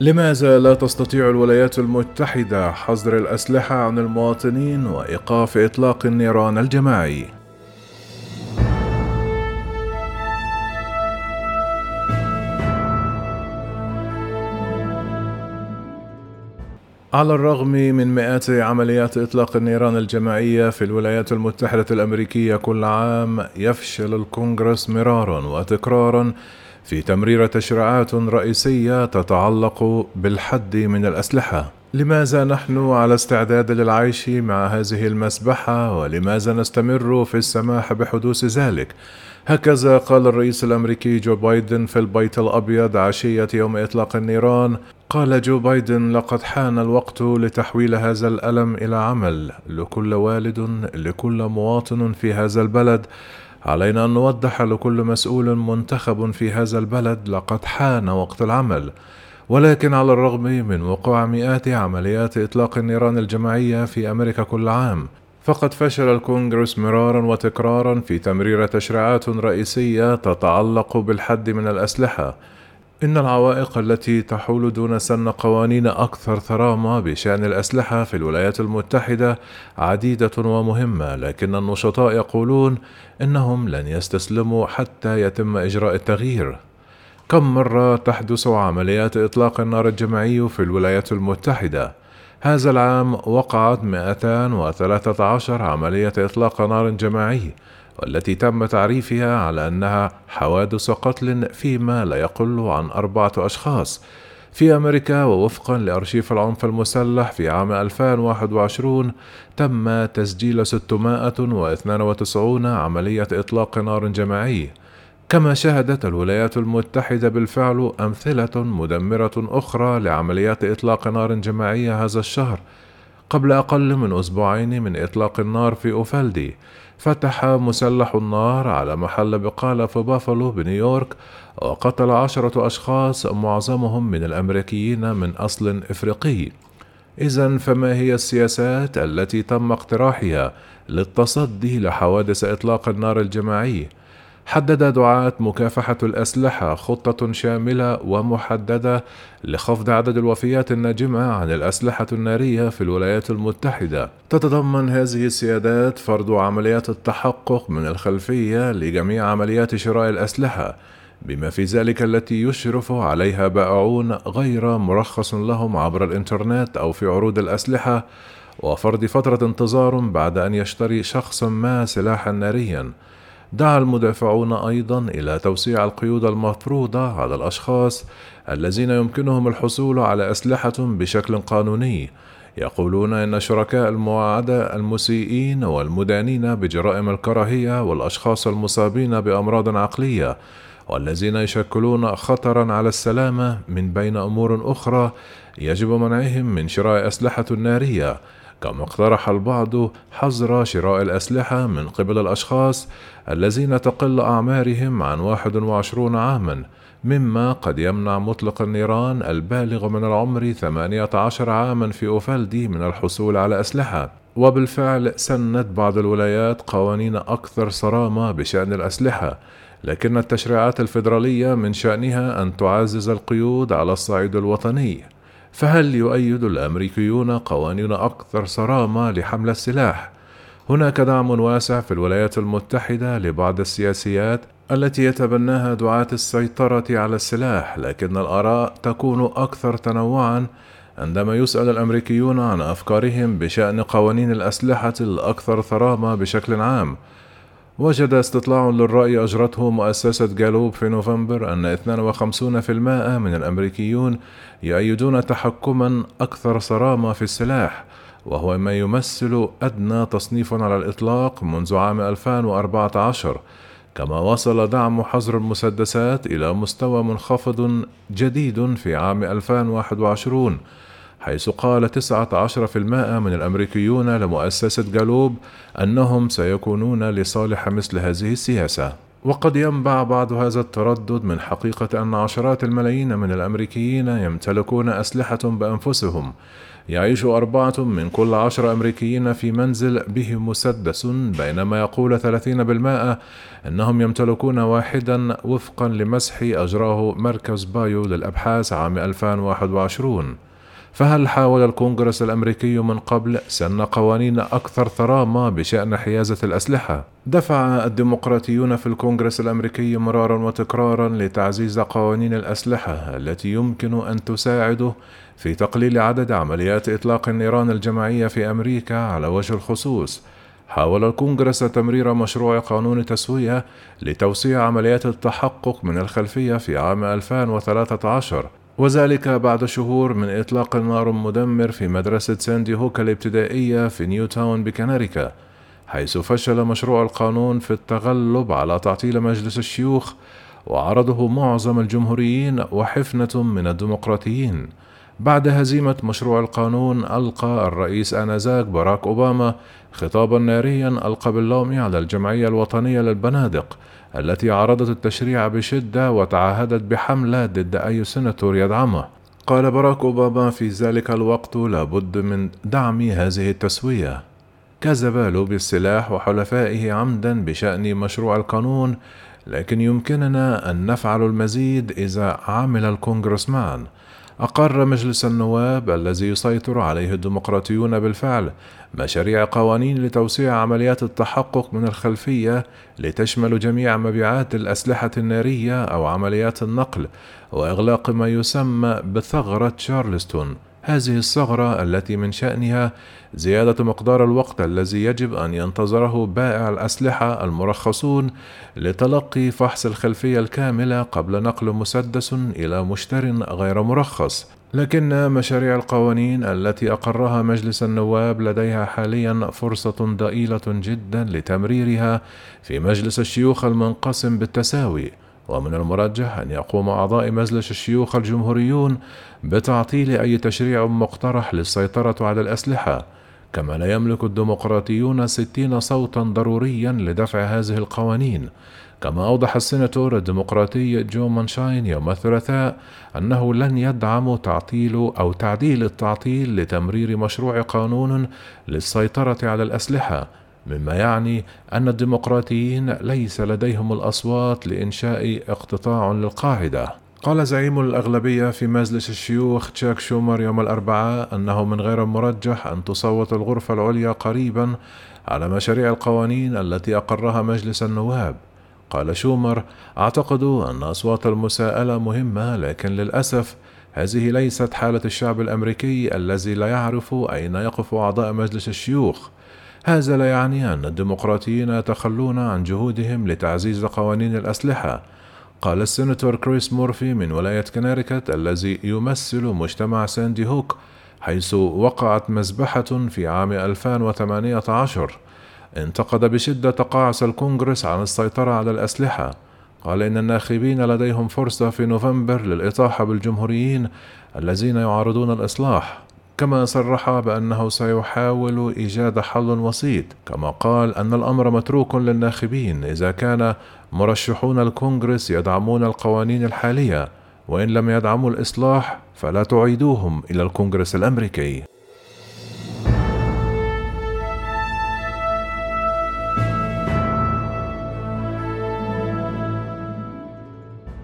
لماذا لا تستطيع الولايات المتحدة حظر الأسلحة عن المواطنين وإيقاف إطلاق النيران الجماعي؟ على الرغم من مئات عمليات إطلاق النيران الجماعية في الولايات المتحدة الأمريكية كل عام يفشل الكونغرس مرارا وتكرارا في تمرير تشريعات رئيسية تتعلق بالحد من الأسلحة. لماذا نحن على استعداد للعيش مع هذه المسبحة؟ ولماذا نستمر في السماح بحدوث ذلك؟ هكذا قال الرئيس الأمريكي جو بايدن في البيت الأبيض عشية يوم إطلاق النيران. قال جو بايدن لقد حان الوقت لتحويل هذا الألم إلى عمل. لكل والد لكل مواطن في هذا البلد علينا أن نوضح لكل مسؤول منتخب في هذا البلد لقد حان وقت العمل ولكن على الرغم من وقوع مئات عمليات إطلاق النيران الجماعية في أمريكا كل عام فقد فشل الكونغرس مرارا وتكرارا في تمرير تشريعات رئيسية تتعلق بالحد من الأسلحة. إن العوائق التي تحول دون سن قوانين أكثر ثرامة بشأن الأسلحة في الولايات المتحدة عديدة ومهمة، لكن النشطاء يقولون إنهم لن يستسلموا حتى يتم إجراء التغيير. كم مرة تحدث عمليات إطلاق النار الجماعي في الولايات المتحدة؟ هذا العام وقعت 213 عملية إطلاق نار جماعي والتي تم تعريفها على أنها حوادث قتل فيما لا يقل عن أربعة أشخاص في أمريكا ووفقا لأرشيف العنف المسلح في عام 2021 تم تسجيل 692 عملية إطلاق نار جماعي. كما شهدت الولايات المتحدة بالفعل أمثلة مدمرة أخرى لعمليات إطلاق نار جماعية هذا الشهر قبل أقل من أسبوعين من إطلاق النار في أوفالدي. فتح مسلح النار على محل بقالة في بافالو بنيويورك وقتل عشرة أشخاص معظمهم من الأمريكيين من أصل إفريقي إذا فما هي السياسات التي تم اقتراحها للتصدي لحوادث إطلاق النار الجماعي؟ حدد دعاة مكافحة الأسلحة خطة شاملة ومحددة لخفض عدد الوفيات الناجمة عن الأسلحة النارية في الولايات المتحدة. تتضمن هذه السيادات فرض عمليات التحقق من الخلفية لجميع عمليات شراء الأسلحة، بما في ذلك التي يشرف عليها بائعون غير مرخص لهم عبر الإنترنت أو في عروض الأسلحة، وفرض فترة انتظار بعد أن يشتري شخص ما سلاحا ناريا. دعا المدافعون أيضا إلى توسيع القيود المفروضة على الأشخاص الذين يمكنهم الحصول على أسلحة بشكل قانوني. يقولون إن شركاء المواعده المسيئين والمدانين بجرائم الكراهية والأشخاص المصابين بأمراض عقلية والذين يشكلون خطرا على السلامة من بين أمور أخرى يجب منعهم من شراء أسلحة نارية كما اقترح البعض حظر شراء الأسلحة من قبل الأشخاص الذين تقل أعمارهم عن 21 عامًا، مما قد يمنع مطلق النيران البالغ من العمر 18 عامًا في أوفالدي من الحصول على أسلحة. وبالفعل سنت بعض الولايات قوانين أكثر صرامة بشأن الأسلحة، لكن التشريعات الفيدرالية من شأنها أن تعزز القيود على الصعيد الوطني. فهل يؤيد الأمريكيون قوانين أكثر صرامة لحمل السلاح؟ هناك دعم واسع في الولايات المتحدة لبعض السياسيات التي يتبناها دعاة السيطرة على السلاح لكن الآراء تكون أكثر تنوعا عندما يسأل الأمريكيون عن أفكارهم بشأن قوانين الأسلحة الأكثر ثرامه بشكل عام. وجد استطلاع للرأي أجرته مؤسسة جالوب في نوفمبر أن 52% من الأمريكيون يؤيدون تحكما أكثر صرامة في السلاح وهو ما يمثل أدنى تصنيف على الإطلاق منذ عام 2014 كما وصل دعم حظر المسدسات إلى مستوى منخفض جديد في عام 2021 حيث قال 19% من الأمريكيون لمؤسسة جالوب أنهم سيكونون لصالح مثل هذه السياسة. وقد ينبع بعض هذا التردد من حقيقة أن عشرات الملايين من الأمريكيين يمتلكون أسلحة بأنفسهم. يعيش أربعة من كل عشر أمريكيين في منزل به مسدس بينما يقول 30% أنهم يمتلكون واحدا وفقا لمسح أجراه مركز بايو للأبحاث عام 2021 فهل حاول الكونغرس الأمريكي من قبل سن قوانين أكثر ثرامه بشأن حيازة الأسلحة؟ دفع الديمقراطيون في الكونغرس الأمريكي مرارا وتكرارا لتعزيز قوانين الأسلحة التي يمكن أن تساعد في تقليل عدد عمليات إطلاق النيران الجماعية في أمريكا على وجه الخصوص. حاول الكونغرس تمرير مشروع قانون تسوية لتوسيع عمليات التحقق من الخلفية في عام 2013 وذلك بعد شهور من إطلاق نار مدمر في مدرسة ساندي هوك الابتدائية في نيو تاون بكونيتيكت حيث فشل مشروع القانون في التغلب على تعطيل مجلس الشيوخ وعارضه معظم الجمهوريين وحفنة من الديمقراطيين. بعد هزيمة مشروع القانون ألقى الرئيس آنذاك باراك أوباما خطابا ناريا ألقى باللوم على الجمعية الوطنية للبنادق التي عارضت التشريع بشدة وتعهدت بحملة ضد أي سناتور يدعمه. قال باراك أوباما في ذلك الوقت لابد من دعم هذه التسوية. كذب لوبي السلاح وحلفائه عمدا بشأن مشروع القانون لكن يمكننا أن نفعل المزيد إذا عمل الكونغرس معا أقر مجلس النواب الذي يسيطر عليه الديمقراطيون بالفعل مشاريع قوانين لتوسيع عمليات التحقق من الخلفية لتشمل جميع مبيعات الأسلحة النارية أو عمليات النقل وإغلاق ما يسمى بثغرة شارلستون هذه الثغرة التي من شأنها زيادة مقدار الوقت الذي يجب أن ينتظره بائع الأسلحة المرخصون لتلقي فحص الخلفية الكاملة قبل نقل مسدس إلى مشتر غير مرخص. لكن مشاريع القوانين التي أقرها مجلس النواب لديها حاليا فرصة ضئيلة جدا لتمريرها في مجلس الشيوخ المنقسم بالتساوي. ومن المرجح أن يقوم أعضاء مجلس الشيوخ الجمهوريون بتعطيل أي تشريع مقترح للسيطرة على الأسلحة كما لا يملك الديمقراطيون ستين صوتا ضروريا لدفع هذه القوانين. كما أوضح السيناتور الديمقراطي جو مانشاين يوم الثلاثاء أنه لن يدعم تعطيل أو تعديل التعطيل لتمرير مشروع قانون للسيطرة على الأسلحة مما يعني أن الديمقراطيين ليس لديهم الأصوات لإنشاء اقتطاع للقاعدة. قال زعيم الأغلبية في مجلس الشيوخ تشاك شومر يوم الأربعاء أنه من غير المرجح أن تصوت الغرفة العليا قريبا على مشاريع القوانين التي أقرها مجلس النواب. قال شومر أعتقد أن أصوات المساءلة مهمة لكن للأسف هذه ليست حالة الشعب الأمريكي الذي لا يعرف أين يقف أعضاء مجلس الشيوخ. هذا لا يعني أن الديمقراطيين يتخلون عن جهودهم لتعزيز قوانين الأسلحة. قال السيناتور كريس مورفي من ولاية كونيتيكت الذي يمثل مجتمع ساندي هوك حيث وقعت مذبحة في عام 2018 انتقد بشدة تقاعس الكونغرس عن السيطرة على الأسلحة. قال إن الناخبين لديهم فرصة في نوفمبر للإطاحة بالجمهوريين الذين يعارضون الإصلاح. كما صرح بأنه سيحاول إيجاد حل وسيط كما قال أن الأمر متروك للناخبين إذا كان مرشحون الكونغرس يدعمون القوانين الحالية وإن لم يدعموا الإصلاح فلا تعيدوهم إلى الكونغرس الأمريكي.